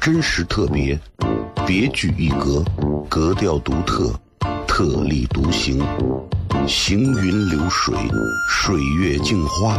真实特别，别具一格，格调独特，特立独行，行云流水，水月镜花，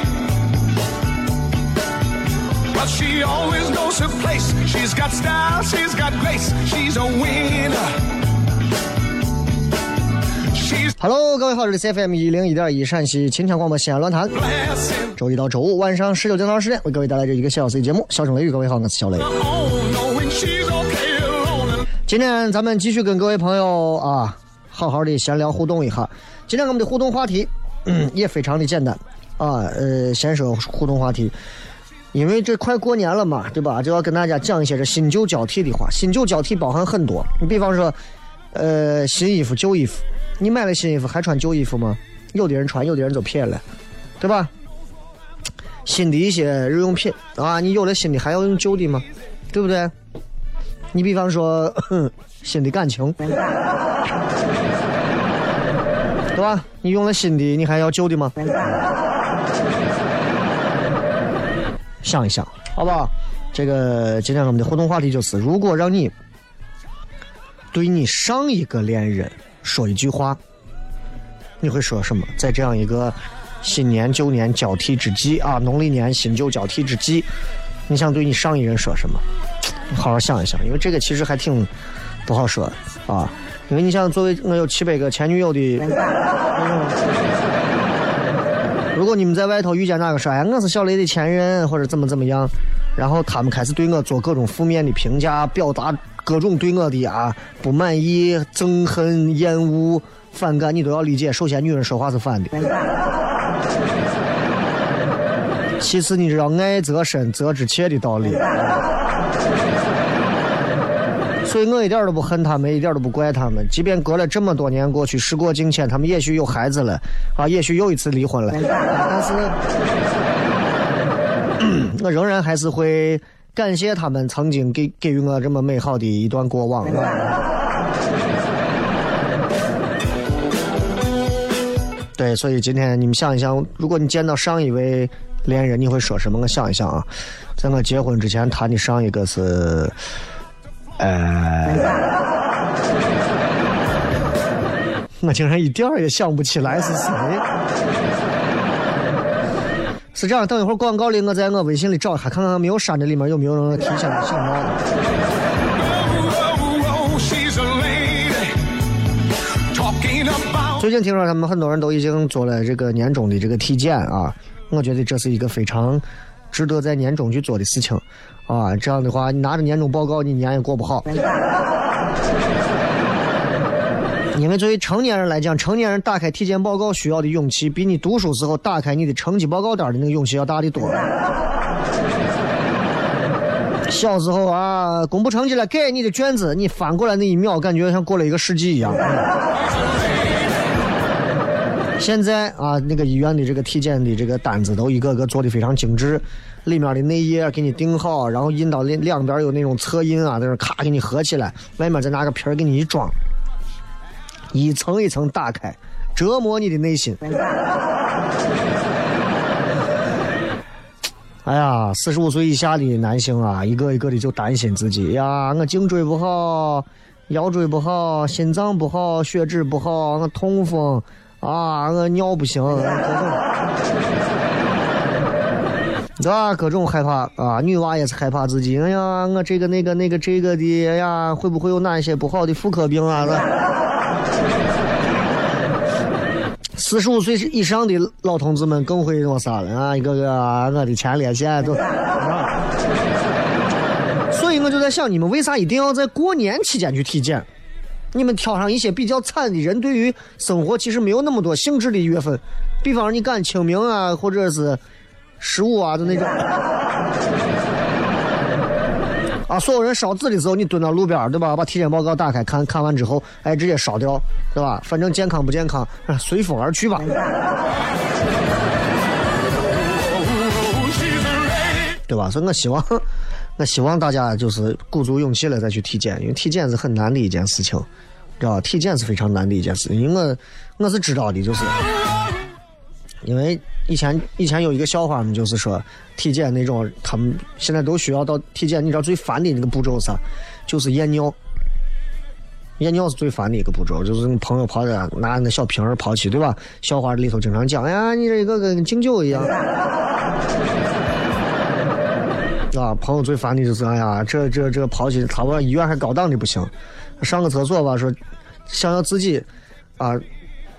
But she always knows her place. She's got style, she's got grace. She's a winner. Hello，各位好，这里是 FM 一零一点一陕西秦腔广播西安论坛，周一到周五晚上十九点到二十点为各位带来这一个小时的节目《小声雷雨》。各位好，我是小雷。Oh. 今天咱们继续跟各位朋友啊，好好的闲聊互动一下。今天我们的互动话题、嗯、也非常的简单啊，呃，先说互动话题，因为这快过年了嘛，对吧？就要跟大家讲一些这新旧交替的话。新旧交替包含很多，你比方说，呃，新衣服、旧衣服，你买了新衣服还穿旧衣服吗？有的人穿，有的人就撇了，对吧？新的一些日用品啊，你有了新的还要用旧的吗？对不对？你比方说 新的感情，对吧？你用了新的，你还要旧的吗？想一想，好不好？这个今天我们的互动话题就是：如果让你对你上一个恋人说一句话，你会说什么？在这样一个新年旧年交替之际啊，农历年新旧交替之际，你想对你上一任说什么？好好想一想，因为这个其实还挺不好说的啊。因为你想，作为我有七百个前女友的，如果你们在外头遇见哪个说，哎，我是小雷的前任，或者怎么怎么样，然后他们开始对我做各种负面的评价，表达各种对我的啊不满意、憎恨、厌恶、反感，你都要理解。首先，女人说话是反的。其次，你知道爱则深，责之切的道理。所以我一点都不恨他们，一点都不怪他们。即便隔了这么多年过去，时过境迁，他们也许有孩子了，啊，也许又一次离婚了，但是，我 仍然还是会感谢他们曾经给给予我这么美好的一段过往。对，所以今天你们想一想，如果你见到上一位恋人，你会说什么？我想一想啊，在我结婚之前谈的上一个是，呃，我竟然一点儿也想不起来是谁。是这样，等一会儿广告里，我在我微信里找一下，看看没有删的里面有没有人提前想到的。最近听说他们很多人都已经做了这个年终的这个体检啊，我觉得这是一个非常值得在年终去做的事情啊。这样的话，你拿着年终报告，你年也过不好。因为作为成年人来讲，成年人打开体检报告需要的勇气，比你读书时候打开你的成绩报告单的那个勇气要大得多。小时候啊，公布成绩了，给你的卷子，你翻过来那一秒，感觉像过了一个世纪一样。现在啊，那个医院的这个体检的这个单子都一个个做的非常精致，里面的内页给你订好，然后印到两两边有那种侧印啊，在那咔给你合起来，外面再拿个皮儿给你一装，一层一层打开，折磨你的内心。哎呀，四十五岁以下的男性啊，一个一个的就担心自己呀，我颈椎不好，腰椎不好，心脏不好，血脂不好，我痛风啊，我尿不行，各种，对吧？各种害怕啊，女娃也是害怕自己，哎呀，我这个那个那个这个的，哎呀，会不会有哪一些不好的妇科病啊？四十五岁以上的老同志们更会那啥了啊！一个个我的前列腺都，所以我就在想，你们为啥一定要在过年期间去体检？你们挑上一些比较惨的人，对于生活其实没有那么多兴致的月份，比方说你赶清明啊，或者是十五啊的那种。啊！所有人烧纸的时候，你蹲到路边对吧？把体检报告打开看看完之后，哎，直接烧掉，对吧？反正健康不健康，随风而去吧。对吧？所以我希望，我希望大家就是鼓足勇气了再去体检，因为体检是很难的一件事情，知道吧？体检是非常难的一件事，因为我我是知道的，就是。因为以前以前有一个笑话嘛，就是说体检那种，他们现在都需要到体检。你知道最烦的那个步骤是啥？就是验尿。验尿是最烦的一个步骤，就是你朋友跑着拿那小瓶儿跑去，对吧？笑话里头经常讲，哎呀，你这一个跟敬酒一样。啊，朋友最烦的就是，哎呀，这这这跑去，他说医院还高档的不行，上个厕所吧，说想要自己啊。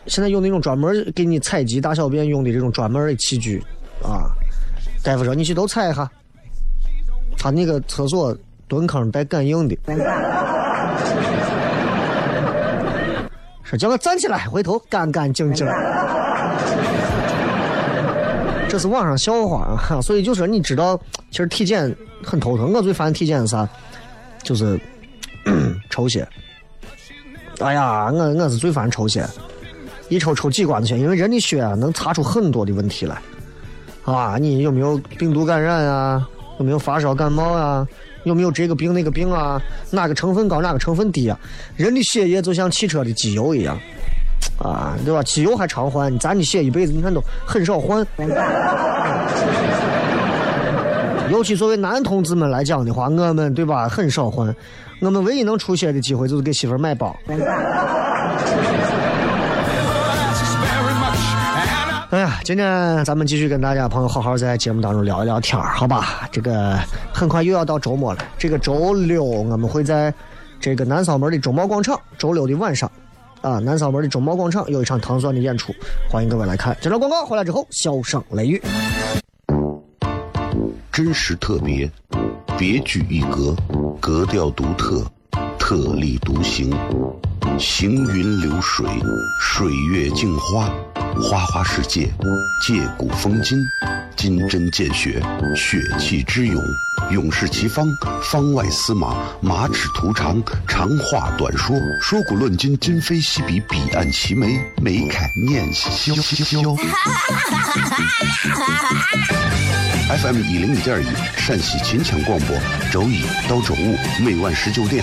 现在有那种专门给你采集大小便用的这种专门的器具，啊，大夫说你去都采一下，他那个厕所蹲坑带感应的，说叫我站起来，回头干干净净。这是网上笑话啊，所以就说你知道，其实体检很头疼。我最烦体检是啥？就是 抽血。哎呀，我我是最烦抽血。一抽抽几管子血，因为人的血啊能查出很多的问题来，啊，你有没有病毒感染啊？有没有发烧感冒啊？有没有这个病那个病啊？哪个成分高哪个成分低啊？人的血液就像汽车的机油一样，啊，对吧？机油还常换，咱的血一辈子你看都很少换。尤其作为男同志们来讲的话，我们对吧很少换，我们唯一能出血的机会就是给媳妇买包。哎呀，今天咱们继续跟大家朋友好好在节目当中聊一聊天好吧？这个很快又要到周末了，这个周六我们会在这个南扫门的中贸广场，周六的晚上啊，南扫门的中贸广场有一场糖蒜的演出，欢迎各位来看。这段广告回来之后，笑声雷雨，真实特别，别具一格，格调独特，特立独行，行云流水，水月镜花。花花世界，借古风今，金针见血，血气之勇，勇士齐方，方外司马，马齿图长，长话短说，说古论今，今非昔比，彼岸齐眉，眉开眼笑。FM 一零一点一，陕西秦腔广播，周一到周五每晚十九点，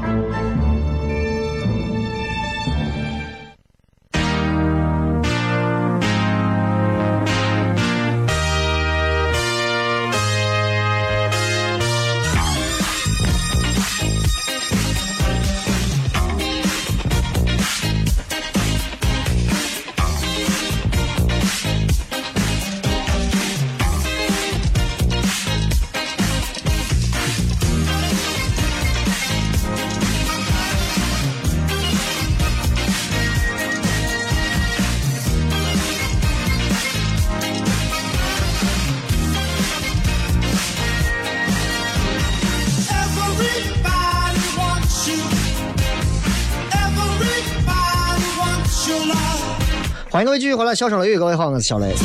欢迎各位继续回来，笑声雷雨，各位好，我是小雷。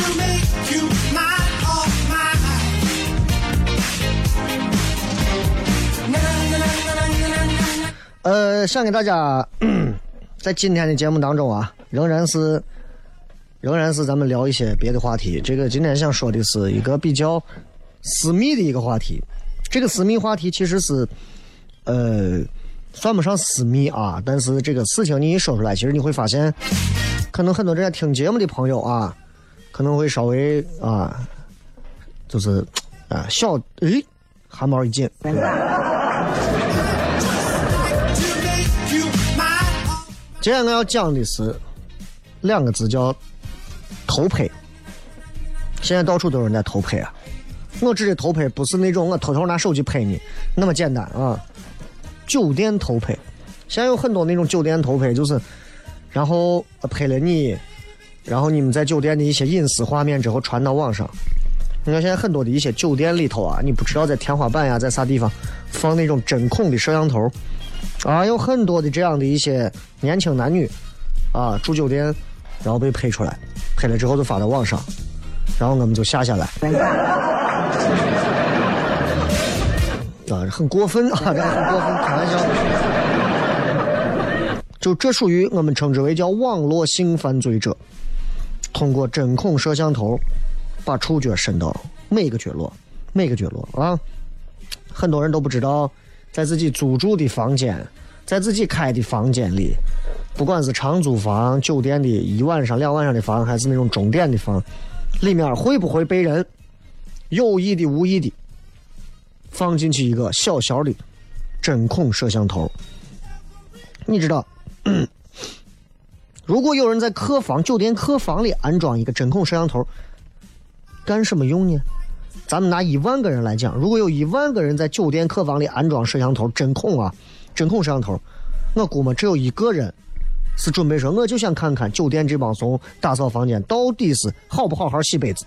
呃，想给大家 在今天的节目当中啊，仍然是仍然是咱们聊一些别的话题。这个今天想说的是一个比较私密的一个话题。这个私密话题其实是呃算不上私密啊，但是这个事情你一说出来，其实你会发现，可能很多正在听节目的朋友啊，可能会稍微啊，就是啊笑，诶，汗毛一紧。今天我要讲的是两个字，叫偷拍。现在到处都有人在偷拍啊！我指的偷拍不是那种我偷偷拿手机拍你那么简单啊。酒店偷拍，现在有很多那种酒店偷拍，就是然后拍了你，然后你们在酒店的一些隐私画面之后传到网上。你看现在很多的一些酒店里头啊，你不知道在天花板呀，在啥地方放那种针孔的摄像头。啊，有很多的这样的一些年轻男女，啊，住酒店，然后被拍出来，拍了之后就发到网上，然后我们就下下来，啊，很过分啊，这很过分，开玩笑，就这属于我们称之为叫网络性犯罪者，通过针孔摄像头，把触觉伸到每个角落，每个角落啊，很多人都不知道。在自己租住的房间，在自己开的房间里，不管是长租房、酒店的一晚上、两晚上的房，还是那种钟点的房，里面会不会被人有意的、无意的放进去一个小小的针孔摄像头？你知道，如果有人在客房、酒店客房里安装一个针孔摄像头，干什么用呢？咱们拿一万个人来讲，如果有一万个人在酒店客房里安装摄像头，针孔啊，针孔摄像头，我估摸只有一个人是准备说，我就想看看酒店这帮怂打扫房间到底是好不好好洗杯子。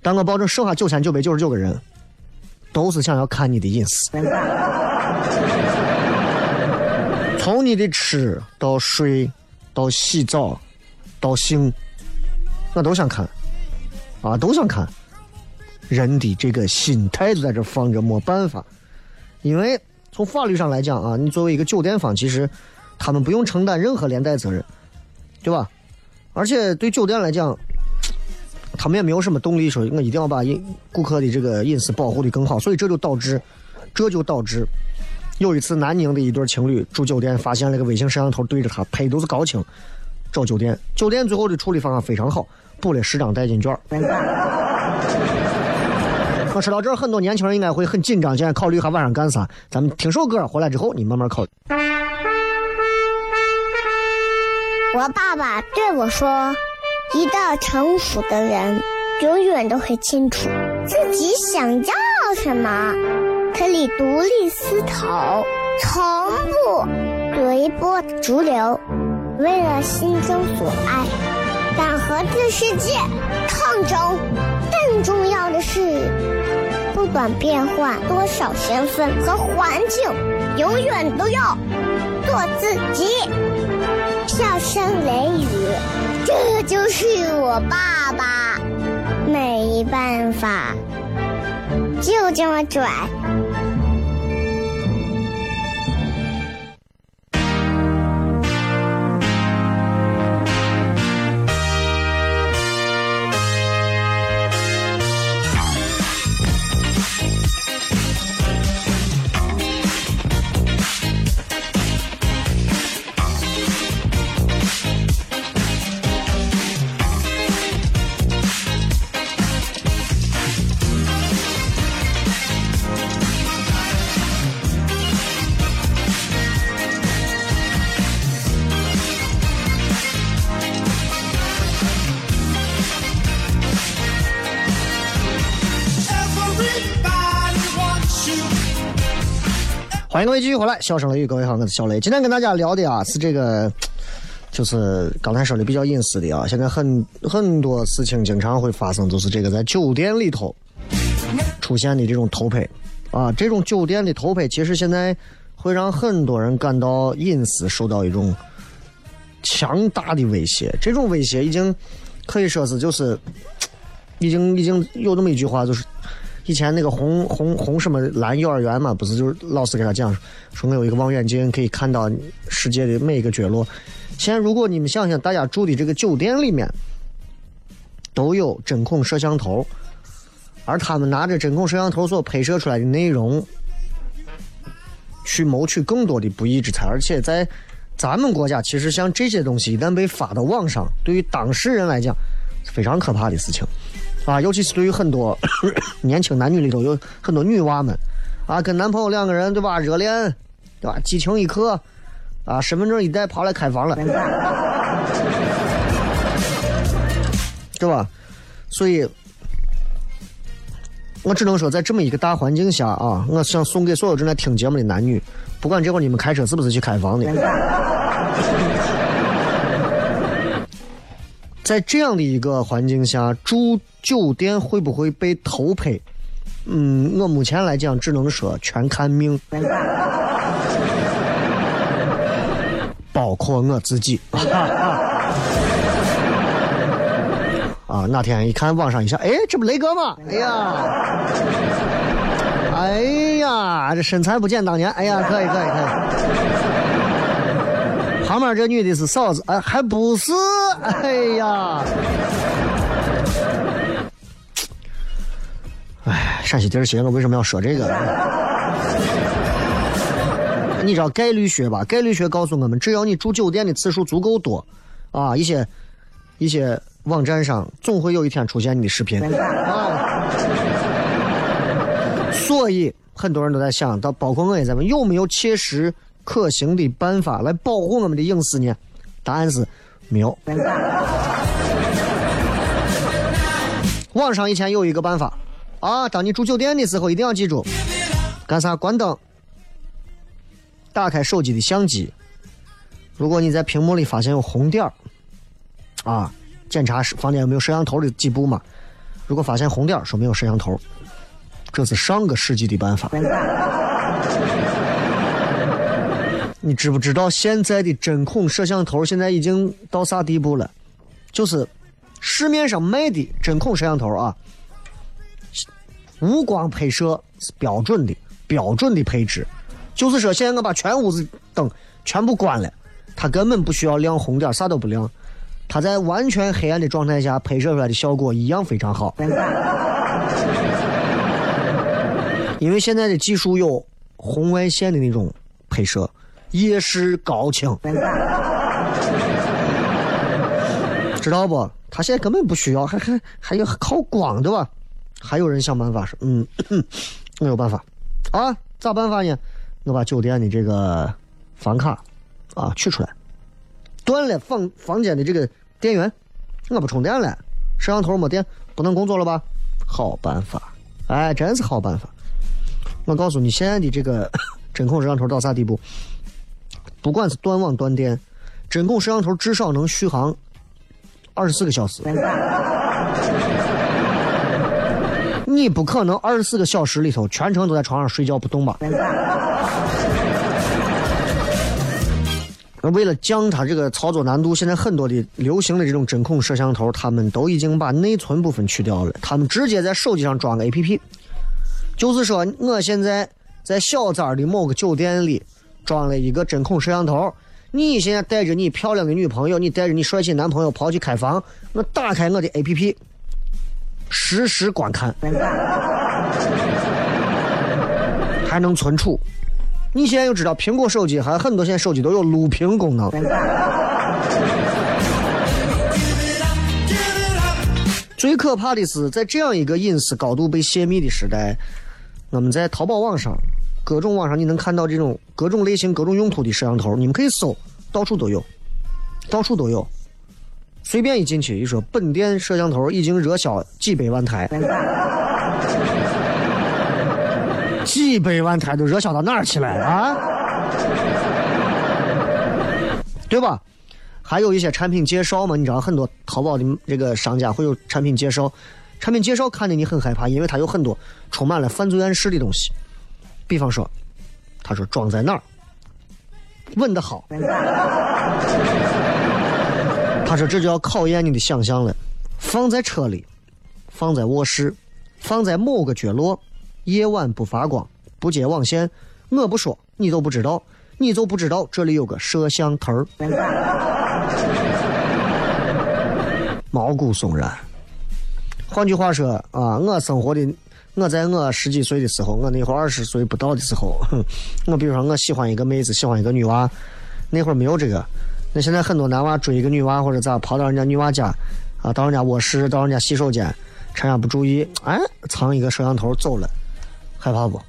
但我保证，剩下九千九百九十九个人都是想要看你的隐私，从你的吃到睡到洗澡到性。我都想看，啊，都想看。人的这个心态就在这放着，没办法。因为从法律上来讲啊，你作为一个酒店方，其实他们不用承担任何连带责任，对吧？而且对酒店来讲，他们也没有什么动力说，我一定要把隐顾客的这个隐私保护的更好。所以这就导致，这就导致有一次南宁的一对情侣住酒店，发现了个微型摄像头对着他拍，都是高清，找酒店，酒店最后的处理方案非常好。补了十张代金券。我说到这儿，很多年轻人应该会很紧张，现在考虑下晚上干啥。咱们听首歌，回来之后你慢慢考虑。我爸爸对我说：“一个成熟的人，永远都会清楚自己想要什么，可独立思考，从不随波逐流，为了心中所爱。”敢和这世界抗争，更重要的是，不管变换多少身份和环境，永远都要做自己。笑声雷雨，这就是我爸爸。没办法，就这么拽。欢迎各位继续回来，笑声雷雨，各位好，我是小雷。今天跟大家聊的啊是这个，就是刚才说的比较隐私的啊。现在很很多事情经常会发生，就是这个在酒店里头出现的这种偷拍啊，这种酒店的偷拍，其实现在会让很多人感到隐私受到一种强大的威胁。这种威胁已经可以说是就是，已经已经有那么一句话，就是以前那个红红红什么蓝幼儿园嘛，不是就是老师给他讲说我有一个望远镜可以看到世界的每一个角落。现在如果你们想想，大家住的这个酒店里面都有针孔摄像头，而他们拿着针孔摄像头所拍摄出来的内容。去谋取更多的不义之财，而且在咱们国家，其实像这些东西一旦被发到网上，对于当事人来讲，非常可怕的事情啊！尤其是对于很多 年轻男女里头有很多女娃们啊，跟男朋友两个人对吧，热恋对吧，激情一刻啊，身份证一带跑来开房了，对吧？所以。我只能说，在这么一个大环境下啊，我想送给所有正在听节目的男女，不管这会儿你们开车是不是去开房的，在这样的一个环境下，住酒店会不会被偷拍？嗯，我目前来讲只能说全看命，包括我自己。啊，那天一看网上一下，哎，这不雷哥吗？哎呀，哎呀，这身材不减当年，哎呀，可以可以可以。旁边这女的是嫂子，哎，还不是？哎呀，陕西地儿邪，我为什么要说这个？你知道概率学吧？概率学告诉我们，只要你住酒店的次数足够多，啊，一些一些。网站上总会有一天出现你的视频，啊，所以很多人都在想到，包括我也在问，有没有切实可行的办法来保护我们的隐私呢？答案是没有。网上以前有一个办法，啊，当你住酒店的时候一定要记住，干啥？关灯，打开手机的相机，如果你在屏幕里发现有红点儿，啊。检查房间有没有摄像头的几步嘛？如果发现红点说明有摄像头，这是上个世纪的办法。你知不知道现在的针孔摄像头现在已经到啥地步了？就是市面上卖的针孔摄像头啊，无光拍摄是标准的，标准的配置。就是说，现在我把全屋子灯全部关了，它根本不需要亮红点，啥都不亮。它在完全黑暗的状态下拍摄出来的效果一样非常好，因为现在的技术有红外线的那种拍摄，夜视高清，知道不？他现在根本不需要，还还还要靠光对吧？还有人想办法说，嗯，我有办法啊，咋办法呢？我把酒店的这个房卡啊取出来。断了房房间的这个电源，我不充电了，摄像头没电，不能工作了吧？好办法，哎，真是好办法。我告诉你，现在的这个针孔摄像头到啥地步？不管是断网断电，针孔摄像头至少能续航二十四个小时。你不可能二十四个小时里头全程都在床上睡觉不动吧？为了降它这个操作难度，现在很多的流行的这种针孔摄像头，他们都已经把内存部分去掉了，他们直接在手机上装个 APP，就是说我现在在小寨的某个酒店里装了一个针孔摄像头，你现在带着你漂亮的女朋友，你带着你帅气男朋友跑去开房，我打开我的 APP，实时观看，还能存储。你现在又知道苹果手机还有很多现在手机都有录屏功能。最可怕的是，在这样一个隐私高度被泄密的时代，我们在淘宝网上、各种网上你能看到这种各种类型、各种用途的摄像头，你们可以搜，到处都有，到处都有。随便一进去一说，本店摄像头已经热销几百万台。几百万台都热销到哪儿去了啊？对吧？还有一些产品介绍嘛？你知道很多淘宝的这个商家会有产品介绍，产品介绍看的你很害怕，因为它有很多充满了犯罪暗示的东西。比方说，他说装在哪儿，问得好，他说这就要考验你的想象了。放在车里，放在卧室，放在某个角落，夜晚不发光，不接网线，我不说你都不知道，你就不知道这里有个摄像头儿。毛骨悚然。换句话说啊，我生活的，我在我十几岁的时候，我那会儿二十岁不到的时候，哼 我比如说我喜欢一个妹子，喜欢一个女娃，那会儿没有这个。那现在很多男娃追一个女娃或者咋，跑到人家女娃家，啊，到人家卧室，到人家洗手间，趁人家不注意，哎，藏一个摄像头走了，害怕不？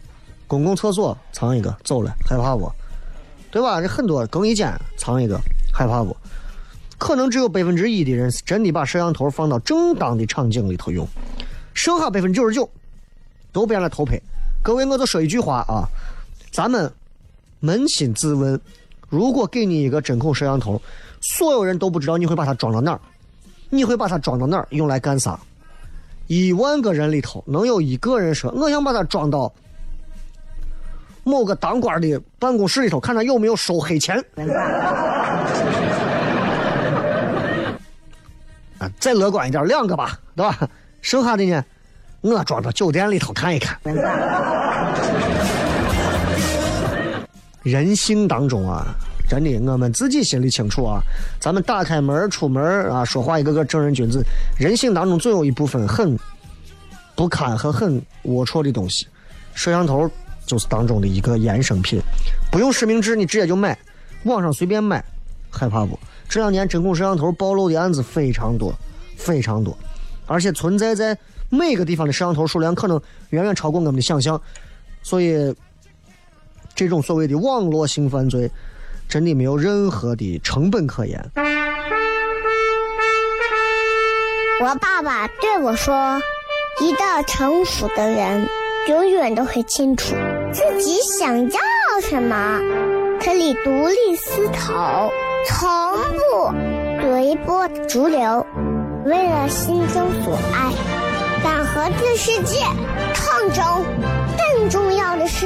公共厕所藏一个走了，害怕不？对吧？这很多更衣间藏一个，害怕不？可能只有百分之一的人是真的把摄像头放到正当的场景里头用，剩下百分之九十九都变了偷拍。各位，我就说一句话啊，咱们扪心自问，如果给你一个针孔摄像头，所有人都不知道你会把它装到哪儿，你会把它装到哪儿，用来干啥？一万个人里头能有一个人说，我想把它装到某个当官的办公室里头，看他有没有收黑钱。啊，再乐观一点，两个吧，对吧？剩下的呢，我装到酒店里头看一看。人性当中啊，真的，我们自己心里清楚啊。咱们打开门出门啊，说话一个个正人君子。人性当中总有一部分很不堪和很龌龊的东西，摄像头就是当中的一个衍生品。不用实名制，你直接就买，网上随便买，害怕不？这两年针孔摄像头暴露的案子非常多，非常多，而且存在在每个地方的摄像头数量可能远远超过我们的想象，所以这种所谓的网络性犯罪，真的没有任何的成本可言。我爸爸对我说：“一个成熟的人，永远都会清楚自己想要什么，可以独立思考。”从不随波逐流，为了心中所爱，敢和这世界抗争。更重要的是，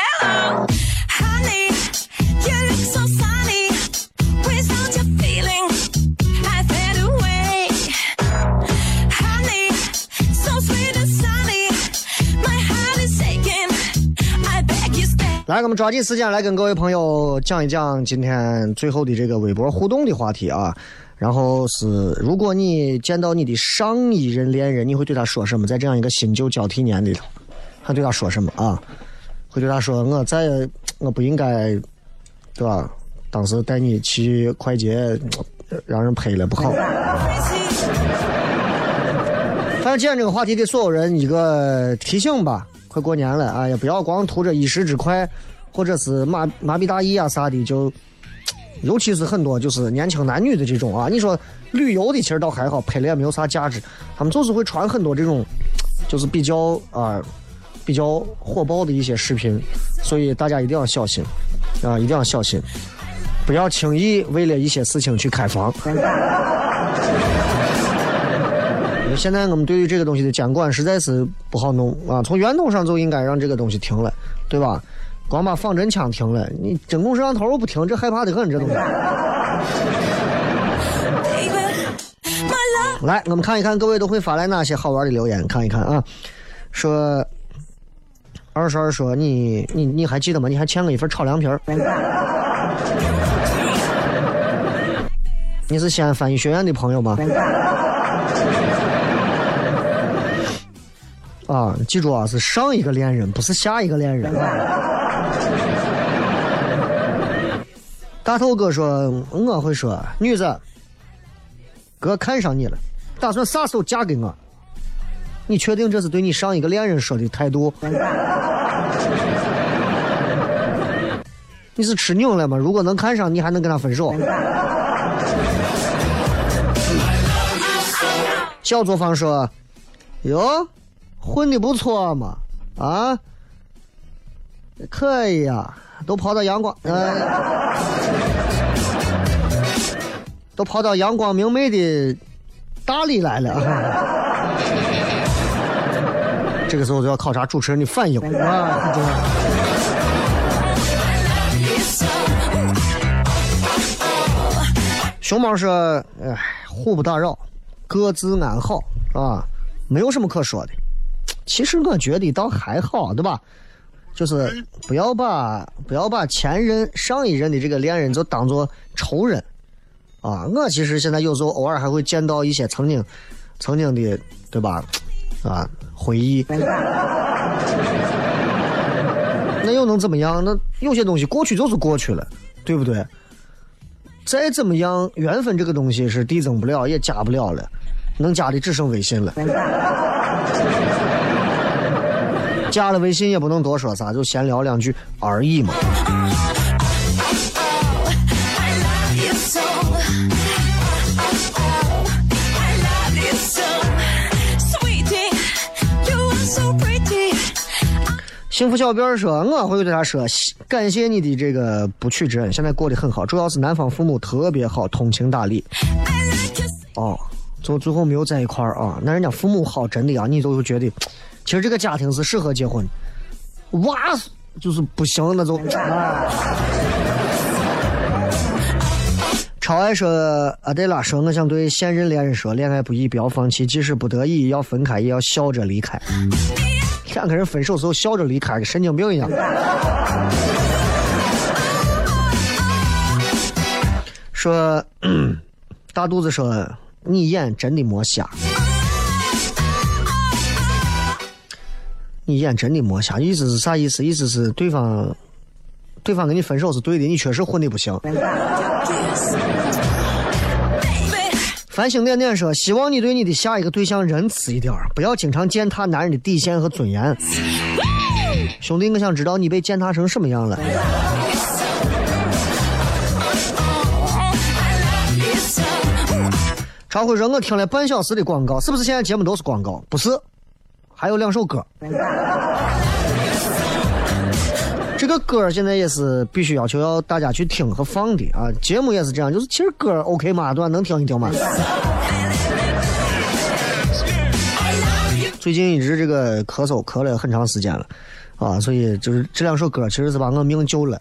Hello, honey. You look so sunny. Without your feeling, I fade away. Honey, so sweet and sunny. My heart is aching. I beg you stay. 来，我们抓紧时间来跟各位朋友讲一讲今天最后的这个微博互动的话题啊。然后是，如果你见到你的上一任恋人，你会对他说什么？在这样一个新旧交替年里头，他对他说什么啊？会对他说：“我再我不应该，对吧？当时带你去快捷，让人拍了不好。”反正今天这个话题给所有人一个提醒吧，快过年了，哎呀，不要光图着一时之快，或者是麻麻痹大意啊啥的就。尤其是很多就是年轻男女的这种啊，你说旅游的其实倒还好，拍了也没有啥价值。他们就是会传很多这种，就是比较啊比较火爆的一些视频，所以大家一定要小心啊，一定要小心，不要轻易为了一些事情去开房。因 为现在我们对于这个东西的监管实在是不好弄啊，从源头上就应该让这个东西停了，对吧？光把仿真枪停了，你针孔摄像头不停，这害怕的很，这东西。来，我们看一看各位都会发来哪些好玩的留言，看一看啊。说二十二说你你你还记得吗？你还欠我一份炒凉皮儿。你是西安翻译学院的朋友吗？啊，记住啊，是上一个恋人，不是下一个恋人。大头哥说：“我会说，女子，哥看上你了，打算啥时候嫁给我？你确定这是对你上一个恋人说的态度？你是吃牛了吗？如果能看上你，还能跟他分手？”小作坊说：“哟，混的不错嘛，啊，可以呀，都跑到阳光，呃，都跑到阳光明媚的大理来了。”这个时候就要考察主持人的反应啊，很重要。熊猫说：“哎，互不打扰，各自安好啊，没有什么可说的。其实我觉得倒还好，对吧？就是不要把不要把前任、上一任的这个恋人就当做仇人啊。我其实现在有时候偶尔还会见到一些曾经曾经的，对吧？啊，回忆，那又能怎么样？那有些东西过去就是过去了，对不对？再怎么样，缘分这个东西是递增不了，也加不了了，能加的只剩微信了。加了微信也不能多说啥，就闲聊两句而已嘛。幸福小辫说：“我会对他说，感谢你的这个不娶之恩，现在过得很好，主要是男方父母特别好，通情达理。哦，就最后没有在一块儿啊，那人家父母好，真的啊，你就会觉得，其实这个家庭是适合结婚，娃就是不行那种。超爱 说阿黛拉，说我想对现任恋人说，恋爱不易，不要放弃，即使不得已要分开，也要笑着离开。两个人分手时候笑着离开，跟神经病一样。说 大肚子说你眼真的没瞎，你眼真的没瞎，意思是啥意思？意思是对方对方跟你分手是对的，你确实混的不行。繁星点点说：“希望你对你的下一个对象仁慈一点不要经常践踏男人的底线和尊严。”兄弟，我想知道你被践踏成什么样了。常辉说：“我听了半小时的广告，是不是现在节目都是广告？不是，还有两首歌。这个歌现在也是必须要求要大家去听和放的啊！节目也是这样，就是其实歌 OK 嘛，对吧？能听一听嘛。最近一直这个咳嗽咳了很长时间了啊，所以就是这两首歌其实是把我命救了。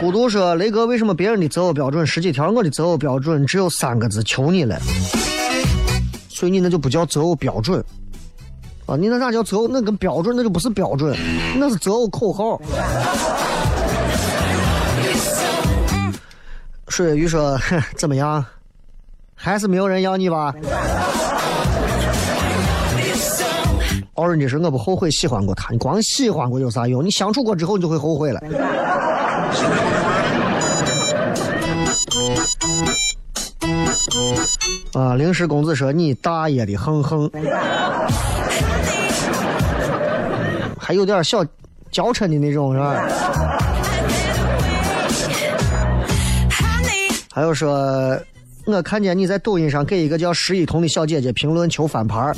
孤独说：“雷哥，为什么别人的择偶标准十几条，我的择偶标准只有三个字，求你了。所以你那就不叫择偶标准。”啊，你那啥叫择偶？那跟标准那就不是标准，那是择偶口号。水鱼说：“ 怎么样？还是没有人要你吧？”哦，人家是我不后悔喜欢过他，你光喜欢过有啥用？你相处过之后你就会后悔了。啊，临时公子说：“你大爷的，哼哼。”还有点小娇嗔的那种，是吧？还有说，我看见你在抖音上给一个叫十一彤的小姐姐评论求翻盘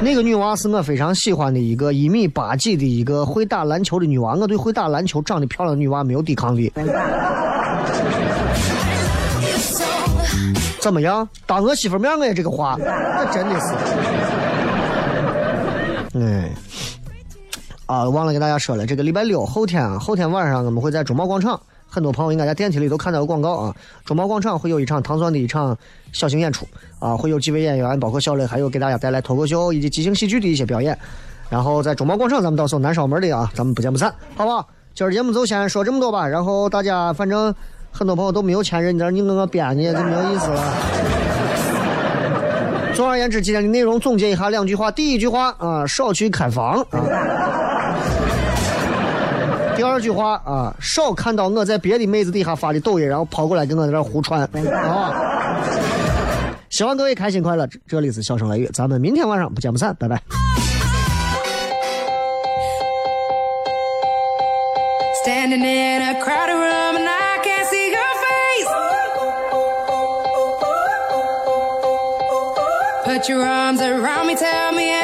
那个女娃是我非常喜欢的一个一米八几的一个会打篮球的女娃。我对会打篮球、长得漂亮的女娃没有抵抗力。怎么样？当我媳妇面我也这个话，那真的是。哎，啊，忘了给大家说了，这个礼拜六后天啊，后天晚上我们会在中贸广场，很多朋友应该在电梯里都看到有广告啊。中贸广场会有一场唐钻的一场小型演出啊，会有几位演员，包括小磊，还有给大家带来脱口秀以及即兴喜剧的一些表演。然后在中贸广场，咱们到时候南稍门的啊，咱们不见不散，好不好？今儿节目就先说这么多吧。然后大家反正很多朋友都没有前任，你这你跟我编，你也就没有意思了。总而言之，今天的内容总结一下两句话。第一句话啊，少去开房啊。第二句话啊，少看到我在别的妹子底下发的抖音，然后跑过来跟我在这胡传啊。希望各位开心快乐。这里是笑声雷雨，咱们明天晚上不见不散，拜拜。Standing in a crowded Put your arms around me, tell me.